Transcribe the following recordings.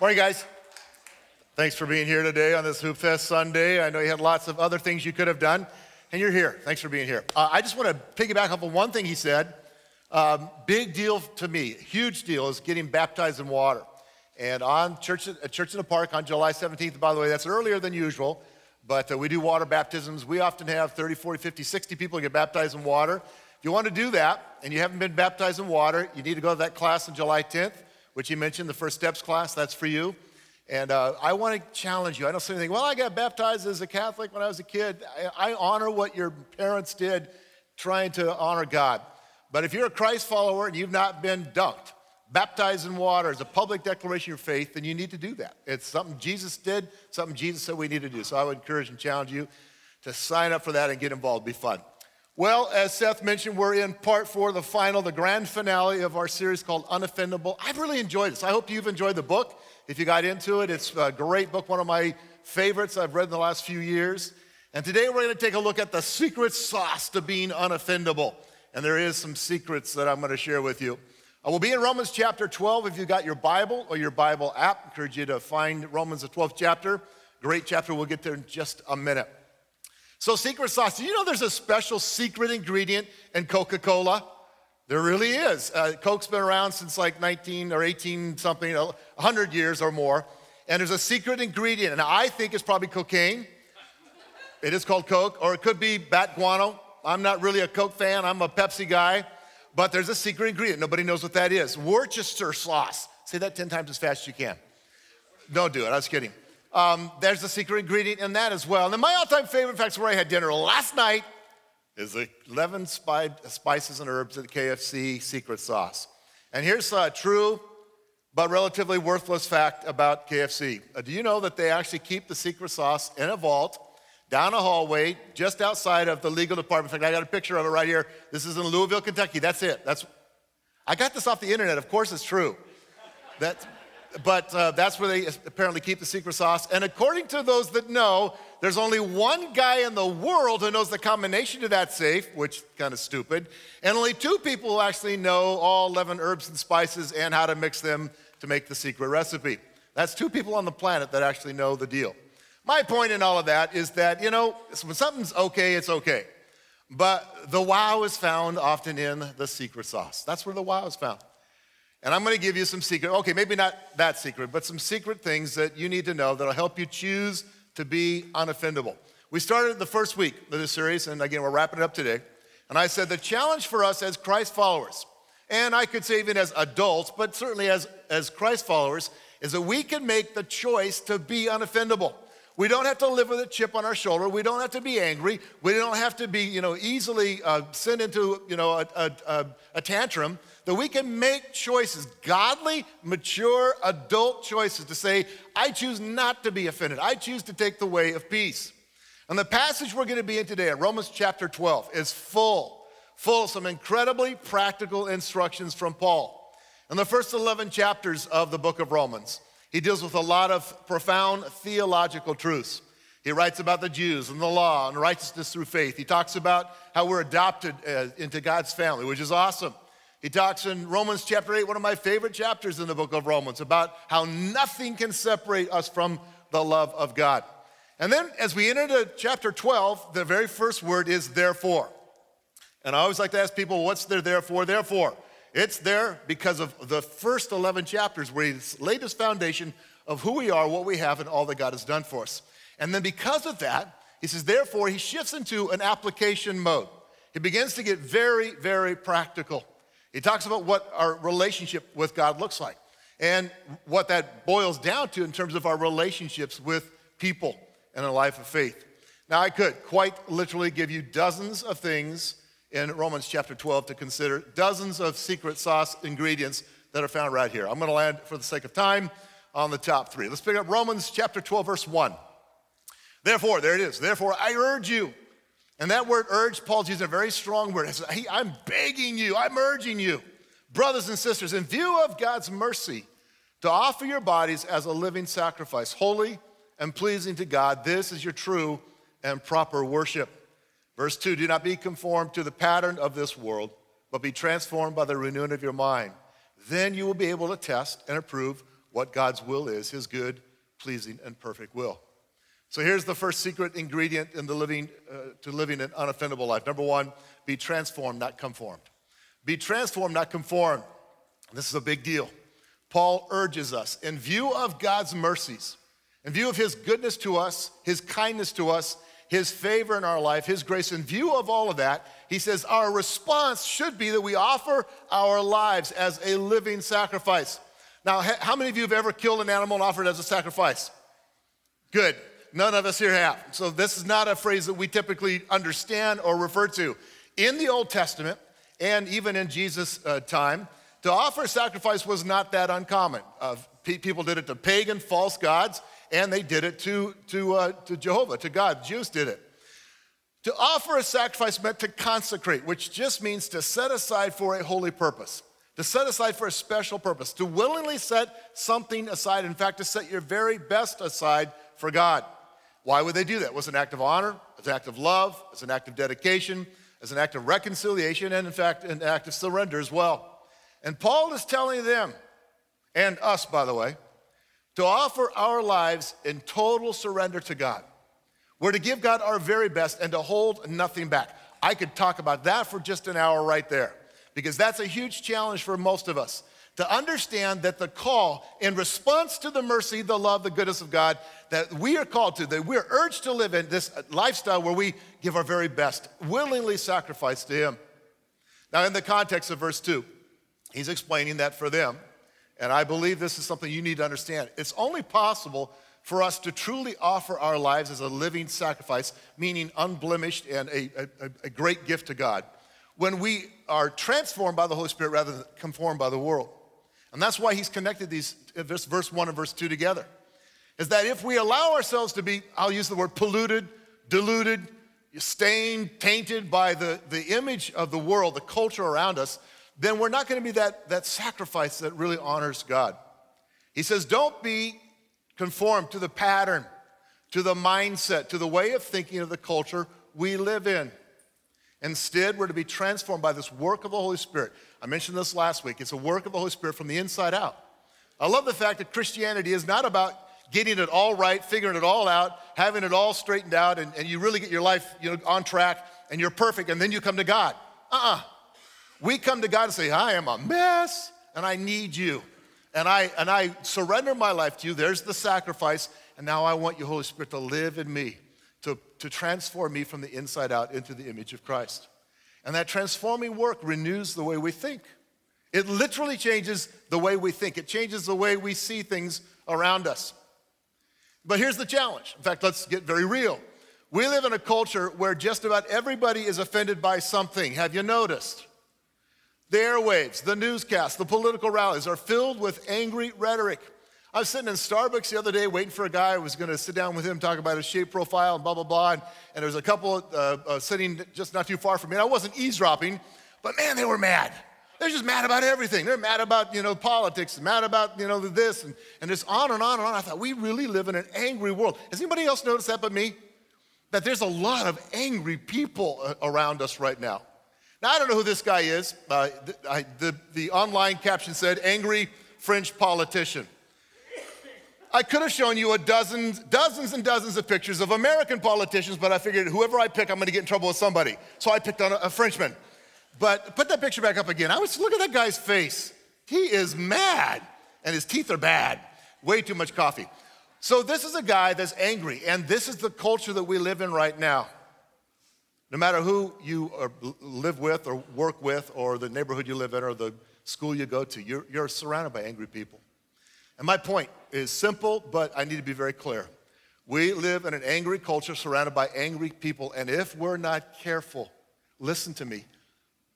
Morning, guys. Thanks for being here today on this Hoop Fest Sunday. I know you had lots of other things you could have done, and you're here. Thanks for being here. Uh, I just want to piggyback up on one thing he said. Um, big deal to me, huge deal, is getting baptized in water. And on Church, at Church in the Park on July 17th, by the way, that's earlier than usual, but uh, we do water baptisms. We often have 30, 40, 50, 60 people get baptized in water. If you want to do that and you haven't been baptized in water, you need to go to that class on July 10th, which he mentioned, the First Steps class. That's for you. And uh, I want to challenge you. I don't say anything, well, I got baptized as a Catholic when I was a kid. I, I honor what your parents did trying to honor God. But if you're a Christ follower and you've not been dunked, baptized in water as a public declaration of your faith, then you need to do that. It's something Jesus did, something Jesus said we need to do. So I would encourage and challenge you to sign up for that and get involved. It'll be fun. Well, as Seth mentioned, we're in part four, the final, the grand finale of our series called Unoffendable. I've really enjoyed this. I hope you've enjoyed the book. If you got into it, it's a great book, one of my favorites I've read in the last few years. And today we're going to take a look at the secret sauce to being unoffendable. And there is some secrets that I'm going to share with you. I will be in Romans chapter 12 if you got your Bible or your Bible app. I encourage you to find Romans the 12th chapter. Great chapter. We'll get there in just a minute. So, secret sauce. You know there's a special secret ingredient in Coca Cola? There really is. Uh, Coke's been around since like 19 or 18 something, 100 years or more. And there's a secret ingredient, and I think it's probably cocaine. It is called Coke, or it could be bat guano. I'm not really a Coke fan, I'm a Pepsi guy. But there's a secret ingredient. Nobody knows what that is. Worcester sauce. Say that 10 times as fast as you can. Don't do it. I was kidding. Um, there's a secret ingredient in that as well. And then my all-time favorite, in fact, where I had dinner last night, is the 11 spices and herbs at the KFC secret sauce. And here's a true but relatively worthless fact about KFC. Uh, do you know that they actually keep the secret sauce in a vault down a hallway just outside of the legal department? In fact, I got a picture of it right here. This is in Louisville, Kentucky. That's it. That's I got this off the internet. Of course, it's true. That's but uh, that's where they apparently keep the secret sauce. And according to those that know, there's only one guy in the world who knows the combination to that safe, which kind of stupid, and only two people who actually know all 11 herbs and spices and how to mix them to make the secret recipe. That's two people on the planet that actually know the deal. My point in all of that is that, you know, when something's okay, it's okay. But the wow is found often in the secret sauce. That's where the wow is found. And I'm going to give you some secret, okay, maybe not that secret, but some secret things that you need to know that'll help you choose to be unoffendable. We started the first week of this series, and again, we're wrapping it up today. And I said the challenge for us as Christ followers, and I could say even as adults, but certainly as, as Christ followers, is that we can make the choice to be unoffendable. We don't have to live with a chip on our shoulder. We don't have to be angry. We don't have to be, you know, easily uh, sent into, you know, a, a, a, a tantrum that we can make choices, godly, mature, adult choices to say, I choose not to be offended. I choose to take the way of peace. And the passage we're going to be in today, Romans chapter 12, is full, full of some incredibly practical instructions from Paul. In the first 11 chapters of the book of Romans, he deals with a lot of profound theological truths. He writes about the Jews and the law and righteousness through faith. He talks about how we're adopted uh, into God's family, which is awesome. He talks in Romans chapter 8, one of my favorite chapters in the book of Romans, about how nothing can separate us from the love of God. And then as we enter into chapter 12, the very first word is therefore. And I always like to ask people, what's there therefore? Therefore, it's there because of the first 11 chapters where he laid his foundation of who we are, what we have, and all that God has done for us. And then because of that, he says, therefore, he shifts into an application mode. He begins to get very, very practical. He talks about what our relationship with God looks like and what that boils down to in terms of our relationships with people in a life of faith. Now, I could quite literally give you dozens of things in Romans chapter 12 to consider, dozens of secret sauce ingredients that are found right here. I'm going to land, for the sake of time, on the top three. Let's pick up Romans chapter 12, verse 1. Therefore, there it is. Therefore, I urge you and that word urge, Paul's using a very strong word. Hey, I'm begging you, I'm urging you, brothers and sisters, in view of God's mercy, to offer your bodies as a living sacrifice, holy and pleasing to God. This is your true and proper worship. Verse 2 Do not be conformed to the pattern of this world, but be transformed by the renewing of your mind. Then you will be able to test and approve what God's will is, his good, pleasing, and perfect will. So here's the first secret ingredient in the living, uh, to living an unoffendable life. Number one, be transformed, not conformed. Be transformed, not conformed. This is a big deal. Paul urges us, in view of God's mercies, in view of his goodness to us, his kindness to us, his favor in our life, his grace, in view of all of that, he says our response should be that we offer our lives as a living sacrifice. Now, how many of you have ever killed an animal and offered it as a sacrifice? Good. None of us here have. So, this is not a phrase that we typically understand or refer to. In the Old Testament, and even in Jesus' uh, time, to offer sacrifice was not that uncommon. Uh, pe- people did it to pagan false gods, and they did it to, to, uh, to Jehovah, to God. Jews did it. To offer a sacrifice meant to consecrate, which just means to set aside for a holy purpose to set aside for a special purpose, to willingly set something aside. In fact, to set your very best aside for God. Why would they do that? It was an act of honor, it's an act of love, it's an act of dedication, it's an act of reconciliation, and in fact, an act of surrender as well. And Paul is telling them, and us, by the way, to offer our lives in total surrender to God. We're to give God our very best and to hold nothing back. I could talk about that for just an hour right there because that's a huge challenge for most of us to understand that the call in response to the mercy, the love, the goodness of God that we are called to, that we're urged to live in this lifestyle where we give our very best, willingly sacrifice to Him. Now, in the context of verse 2, he's explaining that for them. And I believe this is something you need to understand. It's only possible for us to truly offer our lives as a living sacrifice, meaning unblemished and a, a, a great gift to God when we are transformed by the Holy Spirit rather than conformed by the world. And that's why he's connected these, uh, verse 1 and verse 2 together. Is that if we allow ourselves to be, I'll use the word polluted, diluted, stained, tainted by the, the image of the world, the culture around us, then we're not going to be that, that sacrifice that really honors God. He says, don't be conformed to the pattern, to the mindset, to the way of thinking of the culture we live in. Instead, we're to be transformed by this work of the Holy Spirit. I mentioned this last week. It's a work of the Holy Spirit from the inside out. I love the fact that Christianity is not about getting it all right, figuring it all out, having it all straightened out, and, and you really get your life you know, on track and you're perfect, and then you come to God. Uh uh-uh. uh We come to God and say, I am a mess and I need you. And I, and I surrender my life to you. There's the sacrifice. And now I want you, Holy Spirit, to live in me to, to transform me from the inside out into the image of Christ. And that transforming work renews the way we think. It literally changes the way we think, it changes the way we see things around us. But here's the challenge. In fact, let's get very real. We live in a culture where just about everybody is offended by something. Have you noticed? The airwaves, the newscasts, the political rallies are filled with angry rhetoric. I was sitting in Starbucks the other day waiting for a guy. I was going to sit down with him, talk about his shape profile and blah, blah, blah. And, and there was a couple uh, uh, sitting just not too far from me. And I wasn't eavesdropping, but man, they were mad. They're just mad about everything. They're mad about, you know, politics, mad about, you know, this, and, and just on and on and on. I thought, we really live in an angry world. Has anybody else noticed that but me? That there's a lot of angry people uh, around us right now. Now, I don't know who this guy is. Uh, the, I, the, the online caption said, angry French politician. I could have shown you a dozen, dozens and dozens of pictures of American politicians, but I figured whoever I pick, I'm gonna get in trouble with somebody. So I picked on a, a Frenchman. But put that picture back up again. I was, look at that guy's face. He is mad, and his teeth are bad. Way too much coffee. So this is a guy that's angry, and this is the culture that we live in right now. No matter who you are, live with or work with, or the neighborhood you live in, or the school you go to, you're, you're surrounded by angry people. And my point is simple, but I need to be very clear. We live in an angry culture surrounded by angry people, and if we're not careful, listen to me.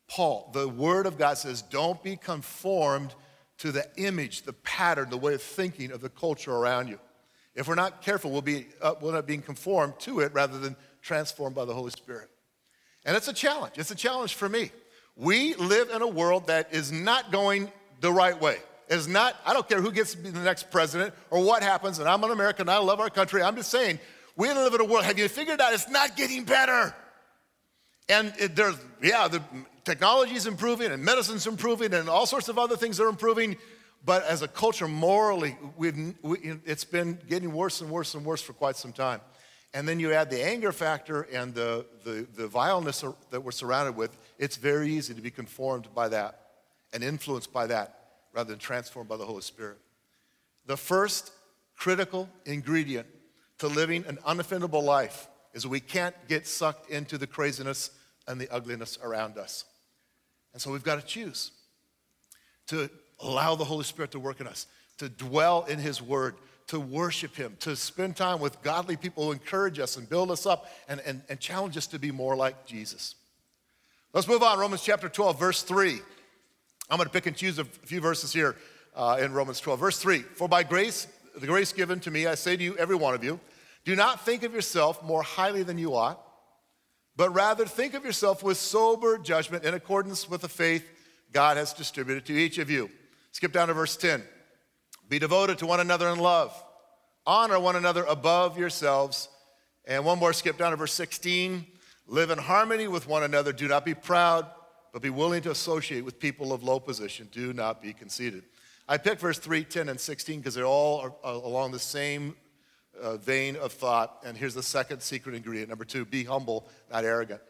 Paul, the Word of God says, don't be conformed to the image, the pattern, the way of thinking of the culture around you. If we're not careful, we'll be uh, we'll not being conformed to it rather than transformed by the Holy Spirit. And it's a challenge. It's a challenge for me. We live in a world that is not going the right way is not, I don't care who gets to be the next president or what happens, and I'm an American, I love our country. I'm just saying, we live in a world, have you figured out it's not getting better? And it, there's, yeah, the technology is improving and medicine's improving and all sorts of other things are improving, but as a culture, morally, we've, we, it's been getting worse and worse and worse for quite some time. And then you add the anger factor and the, the, the vileness that we're surrounded with, it's very easy to be conformed by that and influenced by that rather than transformed by the Holy Spirit. The first critical ingredient to living an unoffendable life is we can't get sucked into the craziness and the ugliness around us. And so we've got to choose to allow the Holy Spirit to work in us, to dwell in His Word, to worship Him, to spend time with godly people who encourage us and build us up and, and, and challenge us to be more like Jesus. Let's move on. Romans chapter 12, verse 3. I'm going to pick and choose a few verses here uh, in Romans 12. Verse 3 For by grace, the grace given to me, I say to you, every one of you, do not think of yourself more highly than you ought, but rather think of yourself with sober judgment in accordance with the faith God has distributed to each of you. Skip down to verse 10. Be devoted to one another in love. Honor one another above yourselves. And one more skip down to verse 16. Live in harmony with one another. Do not be proud, but be willing to associate with people of low position. Do not be conceited. I picked verse 3, 10, and 16 because they're all along the same uh, vein of thought. And here's the second secret ingredient. Number two, be humble, not arrogant.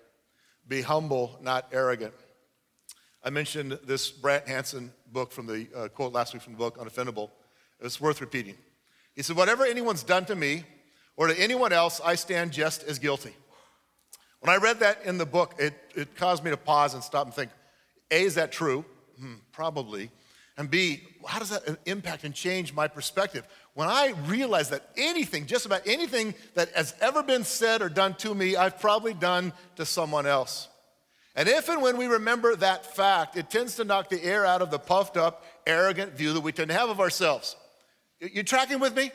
Be humble, not arrogant. I mentioned this Brant Hansen book from the uh, quote last week from the book, Unoffendable. It's worth repeating. He said, Whatever anyone's done to me or to anyone else, I stand just as guilty. When I read that in the book, it, it caused me to pause and stop and think A, is that true? Hmm, probably. And B, how does that impact and change my perspective? When I realize that anything, just about anything that has ever been said or done to me, I've probably done to someone else. And if and when we remember that fact, it tends to knock the air out of the puffed up, arrogant view that we tend to have of ourselves. You tracking with me?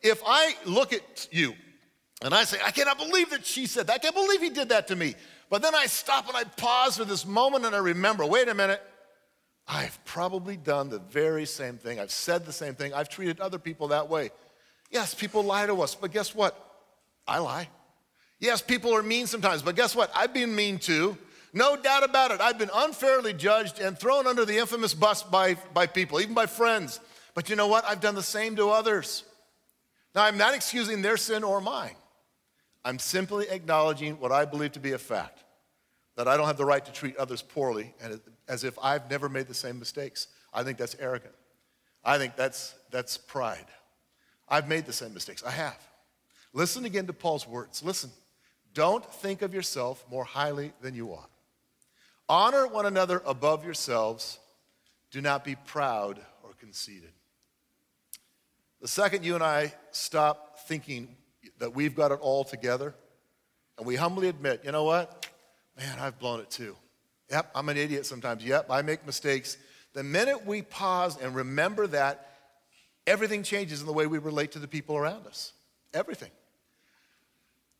If I look at you and I say, I cannot believe that she said that, I can't believe he did that to me. But then I stop and I pause for this moment and I remember, wait a minute, I've probably done the very same thing. I've said the same thing. I've treated other people that way. Yes, people lie to us, but guess what? I lie. Yes, people are mean sometimes, but guess what? I've been mean too. No doubt about it. I've been unfairly judged and thrown under the infamous bus by, by people, even by friends. But you know what? I've done the same to others. Now, I'm not excusing their sin or mine. I'm simply acknowledging what I believe to be a fact that I don't have the right to treat others poorly and as if I've never made the same mistakes. I think that's arrogant. I think that's, that's pride. I've made the same mistakes. I have. Listen again to Paul's words. Listen. Don't think of yourself more highly than you ought. Honor one another above yourselves. Do not be proud or conceited. The second you and I stop thinking that we've got it all together, and we humbly admit, you know what? Man, I've blown it too. Yep, I'm an idiot sometimes. Yep, I make mistakes. The minute we pause and remember that, everything changes in the way we relate to the people around us. Everything.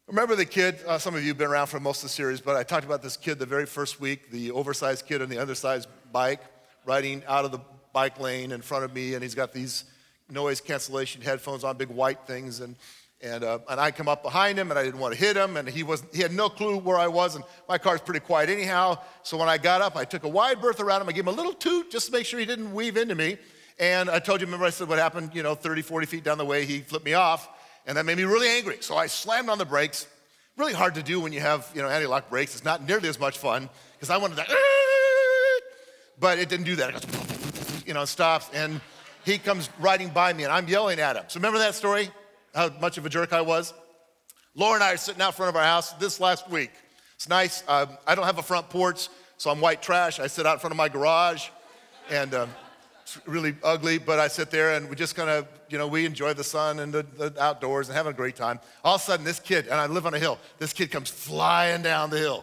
Remember the kid, uh, some of you have been around for most of the series, but I talked about this kid the very first week, the oversized kid on the undersized bike, riding out of the bike lane in front of me, and he's got these noise cancellation headphones on, big white things, and, and, uh, and I come up behind him, and I didn't want to hit him, and he, was, he had no clue where I was, and my car's pretty quiet anyhow, so when I got up, I took a wide berth around him, I gave him a little toot just to make sure he didn't weave into me, and I told you, remember I said what happened, you know, 30, 40 feet down the way, he flipped me off, and that made me really angry. So I slammed on the brakes. Really hard to do when you have, you know, anti-lock brakes. It's not nearly as much fun because I wanted to, but it didn't do that. It goes, you know, stops and he comes riding by me and I'm yelling at him. So remember that story? How much of a jerk I was? Laura and I are sitting out front of our house this last week. It's nice. Uh, I don't have a front porch, so I'm white trash. I sit out in front of my garage and um, it's really ugly, but I sit there and we just kind of, you know, we enjoy the sun and the, the, outdoors and having a great time. All of a sudden, this kid, and I live on a hill, this kid comes flying down the hill.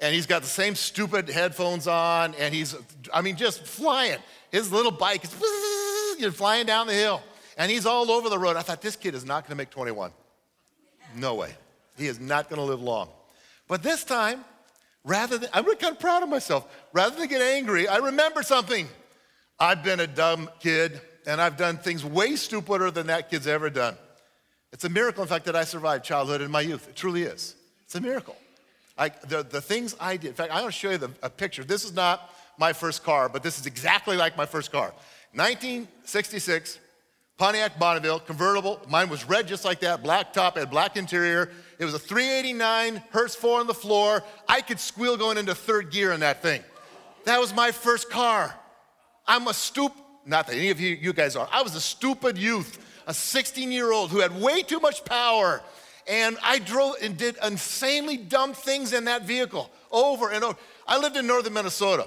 And he's got the same stupid headphones on, and he's, I mean, just flying. His little bike is flying down the hill, and he's all over the road. I thought, this kid is not gonna make 21. No way. He is not gonna live long. But this time, rather than, I'm really kind of proud of myself. Rather than get angry, I remember something. I've been a dumb kid, and I've done things way stupider than that kid's ever done. It's a miracle, in fact, that I survived childhood and my youth. It truly is. It's a miracle. I, the, the things I did, in fact, I want to show you the, a picture. This is not my first car, but this is exactly like my first car. 1966, Pontiac Bonneville, convertible. Mine was red just like that, black top, had black interior. It was a 389, Hurst 4 on the floor. I could squeal going into third gear in that thing. That was my first car. I'm a stupid, not that any of you, you guys are, I was a stupid youth, a 16 year old who had way too much power. And I drove and did insanely dumb things in that vehicle over and over. I lived in northern Minnesota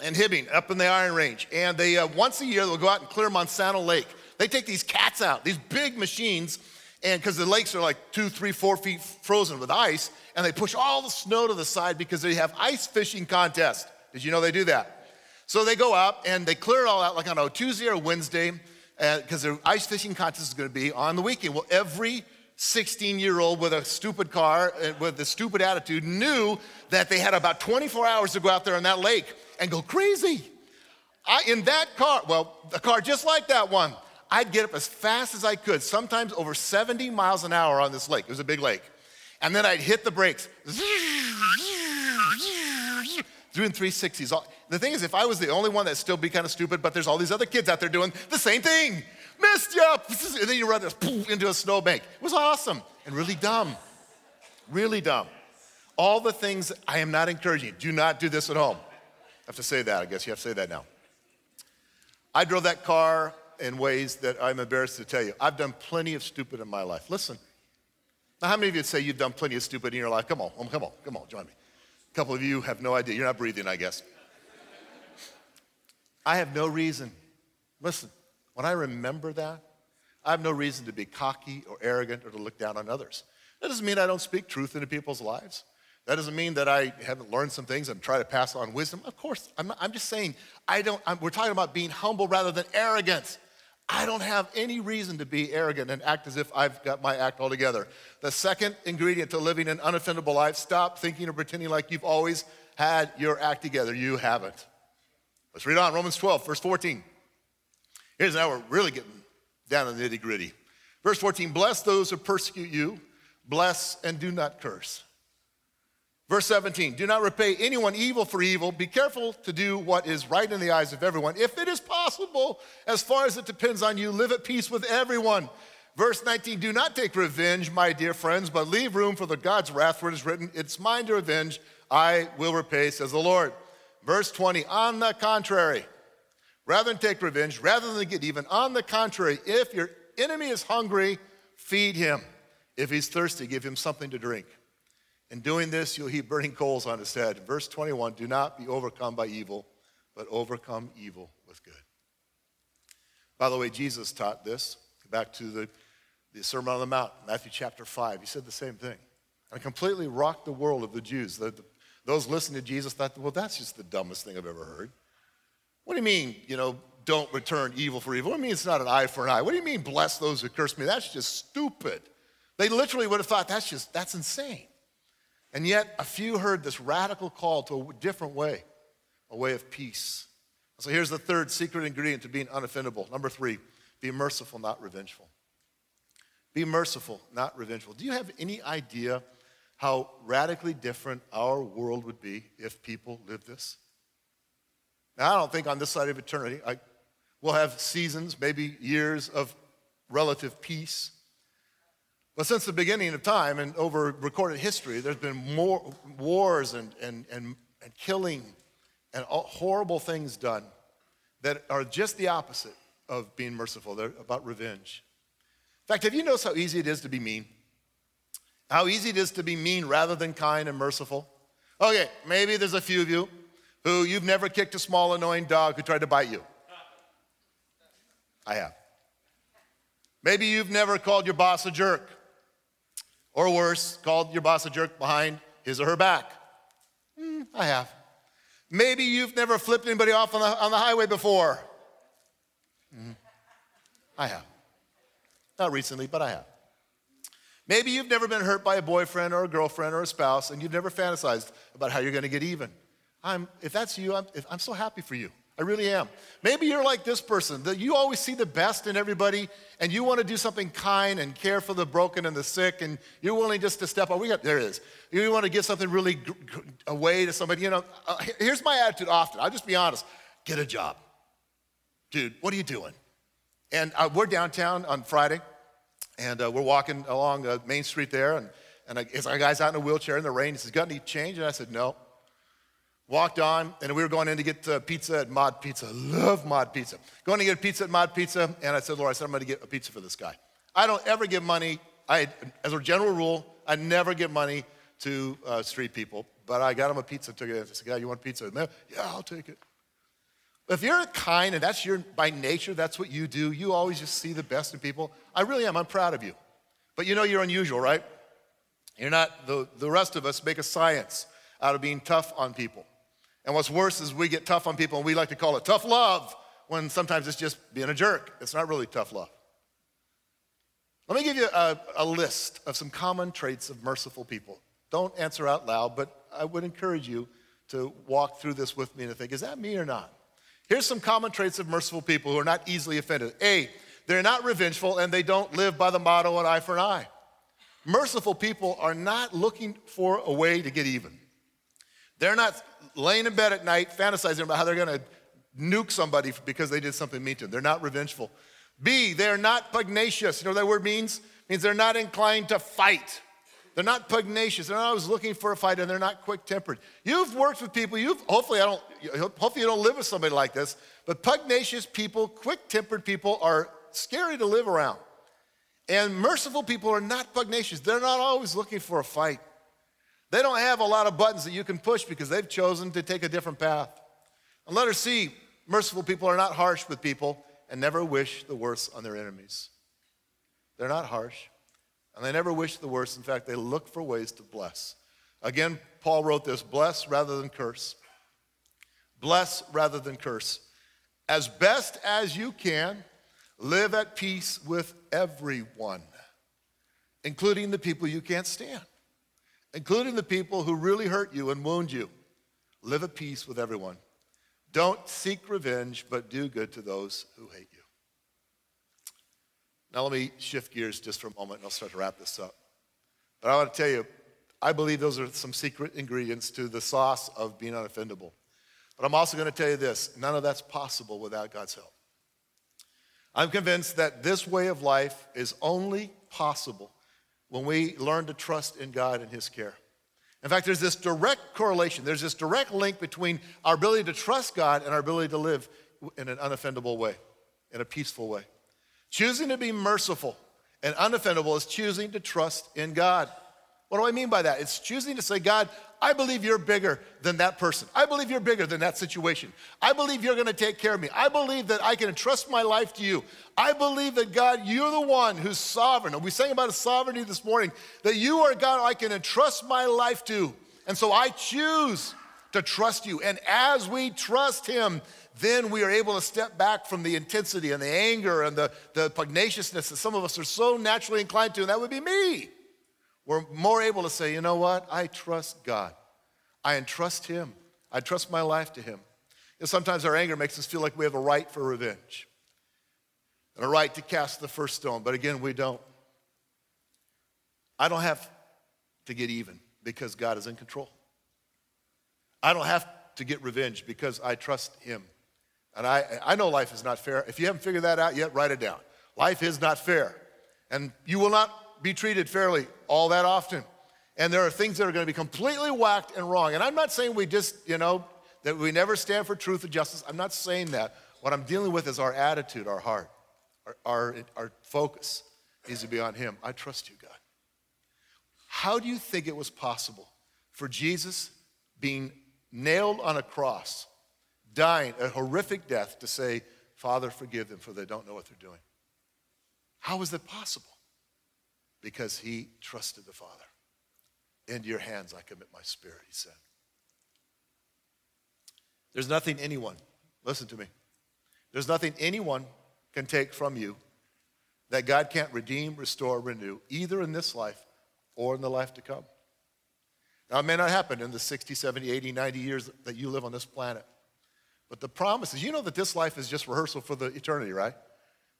and Hibbing up in the Iron Range. And they, uh, once a year, they'll go out and clear Monsanto Lake. They take these cats out, these big machines, and because the lakes are like two, three, four feet frozen with ice, and they push all the snow to the side because they have ice fishing contest. Did you know they do that? So they go out and they clear it all out like on a Tuesday or Wednesday, because uh, their ice fishing contest is going to be on the weekend. Well, every 16 year old with a stupid car, uh, with a stupid attitude, knew that they had about 24 hours to go out there on that lake and go crazy. I, in that car, well, a car just like that one, I'd get up as fast as I could, sometimes over 70 miles an hour on this lake. It was a big lake. And then I'd hit the brakes. Doing 360s. The thing is, if I was the only one that'd still be kind of stupid, but there's all these other kids out there doing the same thing. Missed you! And then you run into a snowbank. It was awesome and really dumb. Really dumb. All the things I am not encouraging. Do not do this at home. I have to say that. I guess you have to say that now. I drove that car in ways that I'm embarrassed to tell you. I've done plenty of stupid in my life. Listen. Now, how many of you say you've done plenty of stupid in your life? Come on, come on, come on, join me. A couple of you have no idea. You're not breathing, I guess. I have no reason. Listen, when I remember that, I have no reason to be cocky or arrogant or to look down on others. That doesn't mean I don't speak truth into people's lives. That doesn't mean that I haven't learned some things and try to pass on wisdom. Of course, I'm, not, I'm just saying, I don't, I'm, we're talking about being humble rather than arrogance. I don't have any reason to be arrogant and act as if I've got my act all together. The second ingredient to living an unoffendable life stop thinking or pretending like you've always had your act together. You haven't. Let's read on Romans 12, verse 14. Here's now we're really getting down to the nitty gritty. Verse 14 Bless those who persecute you, bless and do not curse. Verse 17, do not repay anyone evil for evil. Be careful to do what is right in the eyes of everyone. If it is possible, as far as it depends on you, live at peace with everyone. Verse 19, do not take revenge, my dear friends, but leave room for the God's wrath, for it is written, It's mine to revenge, I will repay, says the Lord. Verse 20, on the contrary, rather than take revenge, rather than get even, on the contrary, if your enemy is hungry, feed him. If he's thirsty, give him something to drink. In doing this, you'll heap burning coals on his head. Verse 21 Do not be overcome by evil, but overcome evil with good. By the way, Jesus taught this. Back to the, the Sermon on the Mount, Matthew chapter 5. He said the same thing. And completely rocked the world of the Jews. The, the, those listening to Jesus thought, well, that's just the dumbest thing I've ever heard. What do you mean, you know, don't return evil for evil? What do you mean it's not an eye for an eye? What do you mean bless those who curse me? That's just stupid. They literally would have thought that's just, that's insane. And yet, a few heard this radical call to a different way, a way of peace. So here's the third secret ingredient to being unoffendable. Number three, be merciful, not revengeful. Be merciful, not revengeful. Do you have any idea how radically different our world would be if people lived this? Now, I don't think on this side of eternity, I, we'll have seasons, maybe years of relative peace. But since the beginning of time and over recorded history, there's been more wars and, and, and, and killing and horrible things done that are just the opposite of being merciful. They're about revenge. In fact, have you noticed how easy it is to be mean? How easy it is to be mean rather than kind and merciful? Okay, maybe there's a few of you who you've never kicked a small, annoying dog who tried to bite you. I have. Maybe you've never called your boss a jerk. Or worse, called your boss a jerk behind his or her back. Mm, I have. Maybe you've never flipped anybody off on the, on the highway before. Mm, I have. Not recently, but I have. Maybe you've never been hurt by a boyfriend or a girlfriend or a spouse, and you've never fantasized about how you're going to get even. I'm, if that's you, I'm, if, I'm so happy for you. I really am. Maybe you're like this person, that you always see the best in everybody and you want to do something kind and care for the broken and the sick and you're willing just to step up. We got, there it is. You want to give something really away to somebody. You know, uh, here's my attitude often. I'll just be honest. Get a job. dude, what are you doing? And uh, we're downtown on Friday, and uh, we're walking along uh, Main Street there, and, and a guy's out in a wheelchair in the rain. He says, Got any change? And I said, No. Walked on, and we were going in to get uh, pizza at Mod Pizza. Love Mod Pizza. Going to get pizza at Mod Pizza, and I said, Lord, I said, I'm going to get a pizza for this guy. I don't ever give money. I, as a general rule, I never give money to uh, street people, but I got him a pizza. Took it. I said, "Yeah, you want pizza?" Man, yeah, I'll take it. If you're kind and that's your by nature, that's what you do. You always just see the best in people. I really am. I'm proud of you. But you know you're unusual, right? You're not the, the rest of us make a science out of being tough on people. And what's worse is we get tough on people and we like to call it tough love when sometimes it's just being a jerk. It's not really tough love. Let me give you a, a list of some common traits of merciful people. Don't answer out loud, but I would encourage you to walk through this with me and think, is that me or not? Here's some common traits of merciful people who are not easily offended. A, they're not revengeful and they don't live by the motto an eye for an eye. Merciful people are not looking for a way to get even. They're not laying in bed at night fantasizing about how they're going to nuke somebody because they did something mean to them. They're not revengeful. B, they're not pugnacious. You know what that word means? It means they're not inclined to fight. They're not pugnacious. They're not always looking for a fight, and they're not quick-tempered. You've worked with people. You've hopefully I don't. Hopefully you don't live with somebody like this. But pugnacious people, quick-tempered people are scary to live around. And merciful people are not pugnacious. They're not always looking for a fight. They don't have a lot of buttons that you can push because they've chosen to take a different path. And letter C, merciful people are not harsh with people and never wish the worst on their enemies. They're not harsh. And they never wish the worst. In fact, they look for ways to bless. Again, Paul wrote this bless rather than curse. Bless rather than curse. As best as you can, live at peace with everyone, including the people you can't stand, including the people who really hurt you and wound you. Live at peace with everyone. Don't seek revenge, but do good to those who hate you. Now, let me shift gears just for a moment and I'll start to wrap this up. But I want to tell you, I believe those are some secret ingredients to the sauce of being unoffendable. But I'm also going to tell you this none of that's possible without God's help. I'm convinced that this way of life is only possible when we learn to trust in God and His care. In fact, there's this direct correlation, there's this direct link between our ability to trust God and our ability to live in an unoffendable way, in a peaceful way. Choosing to be merciful and unoffendable is choosing to trust in God. What do I mean by that? It's choosing to say, God, I believe you're bigger than that person. I believe you're bigger than that situation. I believe you're going to take care of me. I believe that I can entrust my life to you. I believe that God, you're the one who's sovereign. And we sang about his sovereignty this morning, that you are God I can entrust my life to. And so I choose to trust you. And as we trust him, then we are able to step back from the intensity and the anger and the, the pugnaciousness that some of us are so naturally inclined to, and that would be me. We're more able to say, you know what? I trust God. I entrust Him. I trust my life to Him. Know, sometimes our anger makes us feel like we have a right for revenge and a right to cast the first stone, but again, we don't. I don't have to get even because God is in control. I don't have to get revenge because I trust Him. And I, I know life is not fair. If you haven't figured that out yet, write it down. Life is not fair. And you will not be treated fairly all that often. And there are things that are going to be completely whacked and wrong. And I'm not saying we just, you know, that we never stand for truth and justice. I'm not saying that. What I'm dealing with is our attitude, our heart, our, our, our focus needs to be on Him. I trust you, God. How do you think it was possible for Jesus being nailed on a cross dying a horrific death to say, Father, forgive them, for they don't know what they're doing. How was that possible? Because he trusted the Father. Into your hands I commit my spirit, he said. There's nothing anyone, listen to me, there's nothing anyone can take from you that God can't redeem, restore, renew, either in this life or in the life to come. Now, it may not happen in the 60, 70, 80, 90 years that you live on this planet. But the promise is, you know that this life is just rehearsal for the eternity, right?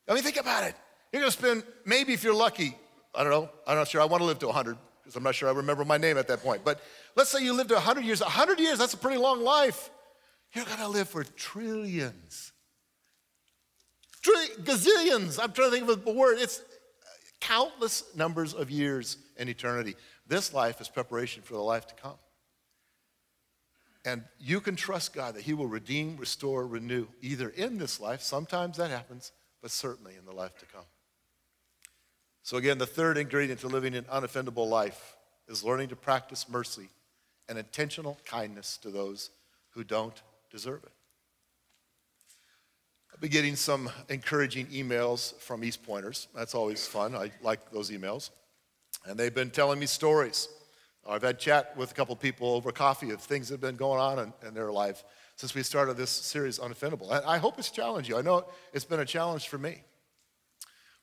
I mean, think about it. You're going to spend, maybe if you're lucky, I don't know, I'm not sure, I want to live to 100 because I'm not sure I remember my name at that point. But let's say you lived 100 years. 100 years, that's a pretty long life. You're going to live for trillions. gazillions. I'm trying to think of a word. It's uh, countless numbers of years in eternity. This life is preparation for the life to come. And you can trust God that He will redeem, restore, renew, either in this life, sometimes that happens, but certainly in the life to come. So, again, the third ingredient to living an unoffendable life is learning to practice mercy and intentional kindness to those who don't deserve it. I've been getting some encouraging emails from East Pointers. That's always fun. I like those emails. And they've been telling me stories. I've had chat with a couple people over coffee of things that have been going on in, in their life since we started this series, Unoffendable. And I hope it's challenged you. I know it's been a challenge for me.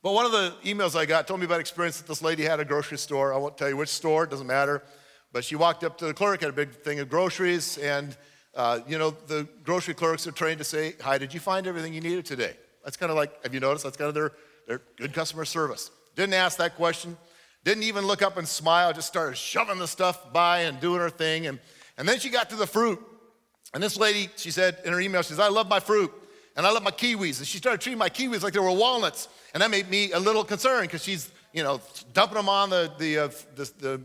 But one of the emails I got told me about experience that this lady had at a grocery store. I won't tell you which store, it doesn't matter. But she walked up to the clerk, had a big thing of groceries, and uh, you know, the grocery clerks are trained to say, Hi, did you find everything you needed today? That's kind of like, have you noticed? That's kind of their, their good customer service. Didn't ask that question, didn't even look up and smile, just started shoving the stuff by and doing her thing. And, and then she got to the fruit. And this lady, she said in her email, she says, I love my fruit and I love my kiwis. And she started treating my kiwis like they were walnuts. And that made me a little concerned because she's, you know, dumping them on the, the, uh, the, the,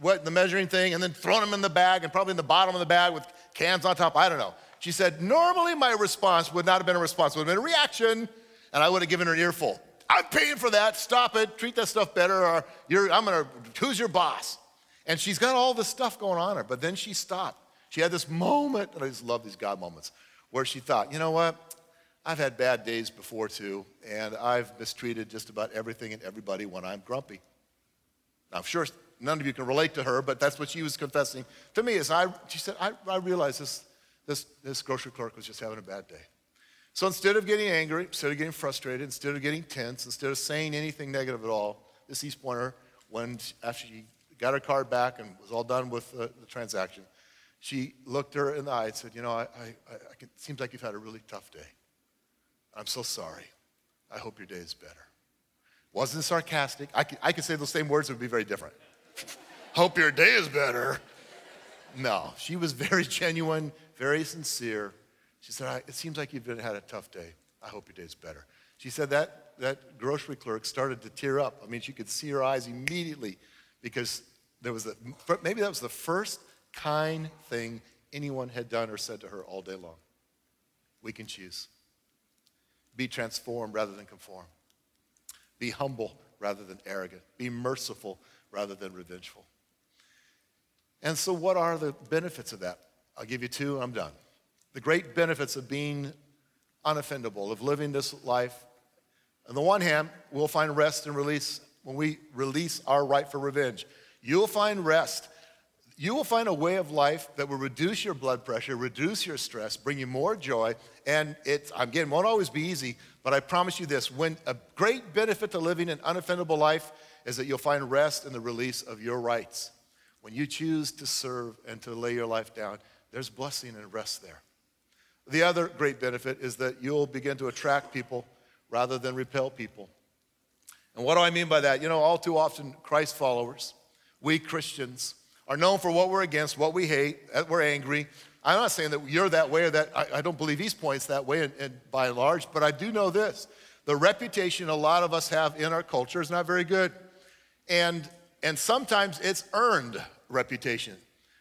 what, the measuring thing and then throwing them in the bag and probably in the bottom of the bag with cans on top. I don't know. She said, normally my response would not have been a response, it would have been a reaction, and I would have given her an earful. I'm paying for that. Stop it. Treat that stuff better, or you're, I'm gonna, who's your boss? And she's got all this stuff going on her, but then she stopped. She had this moment, and I just love these God moments, where she thought, you know what? I've had bad days before too, and I've mistreated just about everything and everybody when I'm grumpy. Now, I'm sure none of you can relate to her, but that's what she was confessing to me. Is I, she said, I, I realized this, this, this grocery clerk was just having a bad day. So instead of getting angry, instead of getting frustrated, instead of getting tense, instead of saying anything negative at all, this East Pointer, when after she got her card back and was all done with the, the transaction, she looked her in the eye and said, "You know, I, I, I can, it seems like you've had a really tough day. I'm so sorry. I hope your day is better." Wasn't sarcastic. I could, I could say those same words; it would be very different. hope your day is better. No, she was very genuine, very sincere. She said, It seems like you've been, had a tough day. I hope your day is better. She said that, that grocery clerk started to tear up. I mean, she could see her eyes immediately because there was a, maybe that was the first kind thing anyone had done or said to her all day long. We can choose. Be transformed rather than conform. Be humble rather than arrogant. Be merciful rather than revengeful. And so, what are the benefits of that? I'll give you two, I'm done. The great benefits of being unoffendable, of living this life. On the one hand, we'll find rest and release when we release our right for revenge. You'll find rest. You will find a way of life that will reduce your blood pressure, reduce your stress, bring you more joy. And it, again, won't always be easy, but I promise you this when a great benefit to living an unoffendable life is that you'll find rest in the release of your rights. When you choose to serve and to lay your life down, there's blessing and rest there. The other great benefit is that you'll begin to attract people rather than repel people. And what do I mean by that? You know, all too often, Christ followers, we Christians, are known for what we're against, what we hate, that we're angry. I'm not saying that you're that way or that I, I don't believe East Point's that way and, and by and large, but I do know this. The reputation a lot of us have in our culture is not very good. And, and sometimes it's earned reputation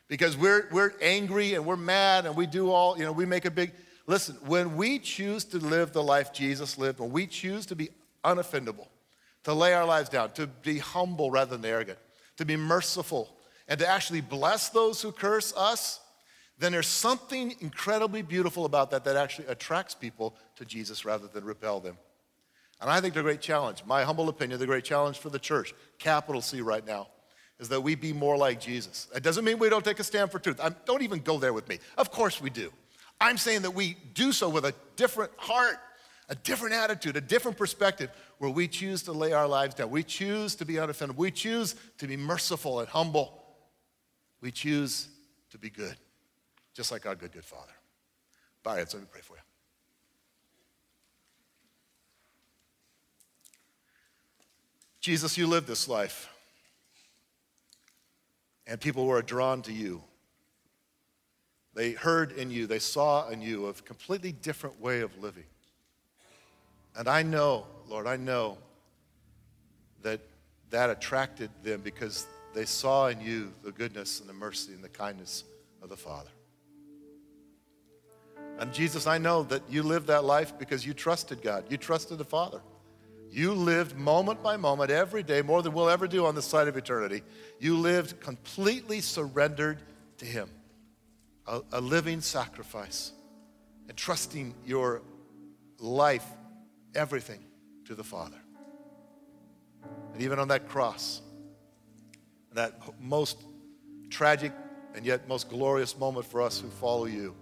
because we're, we're angry and we're mad and we do all, you know, we make a big. Listen, when we choose to live the life Jesus lived, when we choose to be unoffendable, to lay our lives down, to be humble rather than arrogant, to be merciful, and to actually bless those who curse us, then there's something incredibly beautiful about that that actually attracts people to Jesus rather than repel them. And I think the great challenge, my humble opinion, the great challenge for the church, capital C right now, is that we be more like Jesus. It doesn't mean we don't take a stand for truth. I'm, don't even go there with me. Of course we do. I'm saying that we do so with a different heart, a different attitude, a different perspective, where we choose to lay our lives down. We choose to be unoffendable. We choose to be merciful and humble. We choose to be good, just like our good, good Father. Bow your let me pray for you. Jesus, you lived this life and people were drawn to you. They heard in you, they saw in you a completely different way of living. And I know, Lord, I know that that attracted them because they saw in you the goodness and the mercy and the kindness of the Father. And Jesus, I know that you lived that life because you trusted God. You trusted the Father. You lived moment by moment, every day, more than we'll ever do on the side of eternity. You lived completely surrendered to Him, a, a living sacrifice, and trusting your life, everything, to the Father. And even on that cross, that most tragic and yet most glorious moment for us who follow you,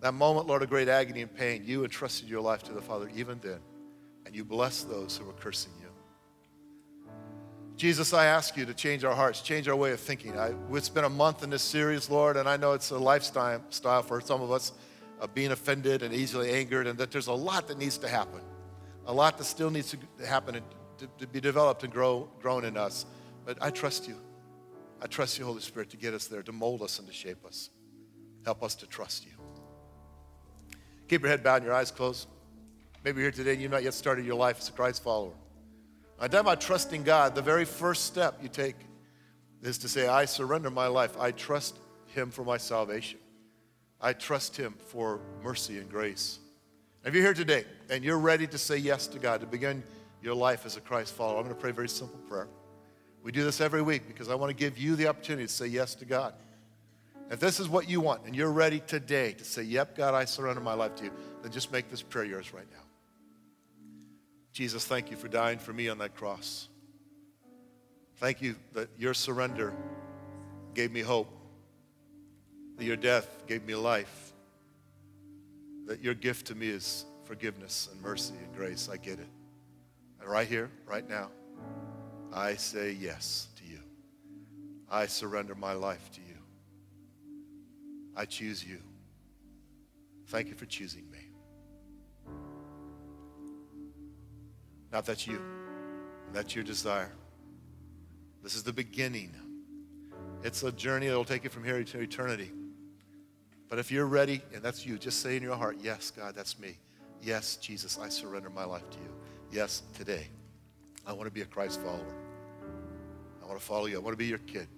that moment, Lord, of great agony and pain, you entrusted your life to the Father even then, and you blessed those who were cursing you. Jesus, I ask you to change our hearts, change our way of thinking. I, it's been a month in this series, Lord, and I know it's a lifestyle style for some of us of being offended and easily angered, and that there's a lot that needs to happen, a lot that still needs to happen and to, to be developed and grow, grown in us. But I trust you. I trust you, Holy Spirit, to get us there, to mold us and to shape us. Help us to trust you. Keep your head bowed and your eyes closed. Maybe you're here today and you've not yet started your life as a Christ follower. I'm talking about trusting God. The very first step you take is to say, I surrender my life. I trust Him for my salvation. I trust Him for mercy and grace. If you're here today and you're ready to say yes to God, to begin your life as a Christ follower, I'm going to pray a very simple prayer. We do this every week because I want to give you the opportunity to say yes to God. If this is what you want and you're ready today to say, Yep, God, I surrender my life to you, then just make this prayer yours right now. Jesus, thank you for dying for me on that cross. Thank you that your surrender gave me hope, that your death gave me life, that your gift to me is forgiveness and mercy and grace. I get it. And right here, right now, I say yes to you. I surrender my life to you. I choose you. Thank you for choosing me. Now, that's you, that's your desire, this is the beginning. It's a journey that will take you from here to eternity. But if you're ready, and that's you, just say in your heart, Yes, God, that's me. Yes, Jesus, I surrender my life to you. Yes, today, I want to be a Christ follower. I want to follow you. I want to be your kid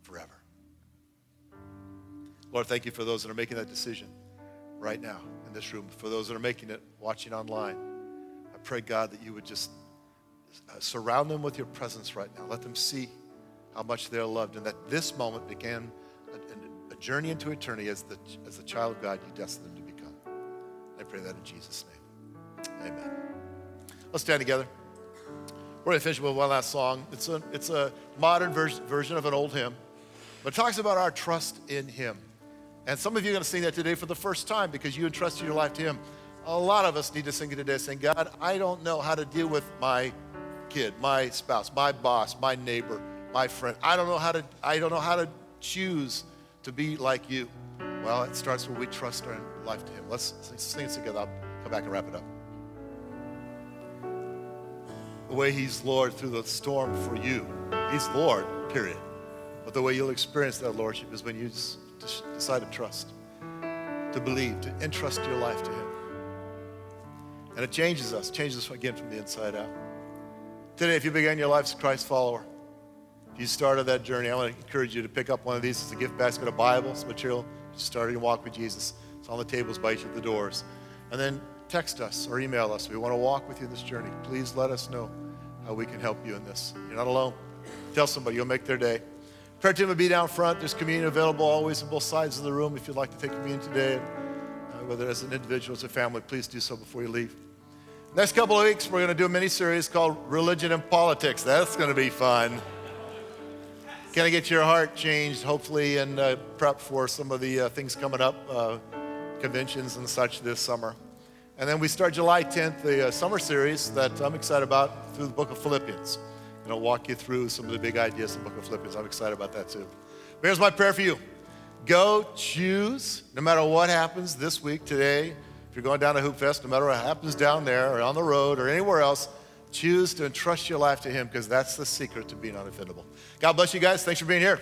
forever. Lord, thank you for those that are making that decision right now in this room, for those that are making it watching online. I pray, God, that you would just uh, surround them with your presence right now. Let them see how much they're loved and that this moment began a, a journey into eternity as the, as the child of God you destined them to become. I pray that in Jesus' name. Amen. Let's stand together. We're going to finish with one last song. It's a, it's a modern vers- version of an old hymn, but it talks about our trust in Him. And some of you are going to sing that today for the first time because you entrusted your life to Him. A lot of us need to sing it today saying, God, I don't know how to deal with my kid, my spouse, my boss, my neighbor, my friend. I don't know how to, I don't know how to choose to be like you. Well, it starts when we trust our life to Him. Let's sing it together. I'll come back and wrap it up. The way He's Lord through the storm for you, He's Lord, period. But the way you'll experience that Lordship is when you decide to trust, to believe, to entrust your life to Him. And it changes us, changes us again from the inside out. Today, if you began your life as a Christ follower, if you started that journey, I want to encourage you to pick up one of these. It's a gift basket of Bibles, material, starting to walk with Jesus. It's on the tables by each of the doors. And then text us or email us. We want to walk with you in this journey. Please let us know how we can help you in this. You're not alone. Tell somebody, you'll make their day. Prayer team will be down front. There's communion available always on both sides of the room if you'd like to take communion today, uh, whether as an individual as a family, please do so before you leave. Next couple of weeks, we're going to do a mini series called Religion and Politics. That's going to be fun. Can I get your heart changed, hopefully, and uh, prep for some of the uh, things coming up, uh, conventions and such this summer. And then we start July 10th, the uh, summer series that I'm excited about through the book of Philippians and I'll walk you through some of the big ideas in the book of Philippians. I'm excited about that too. But here's my prayer for you go choose, no matter what happens this week, today, if you're going down to Hoop Fest, no matter what happens down there or on the road or anywhere else, choose to entrust your life to Him because that's the secret to being unoffendable. God bless you guys. Thanks for being here.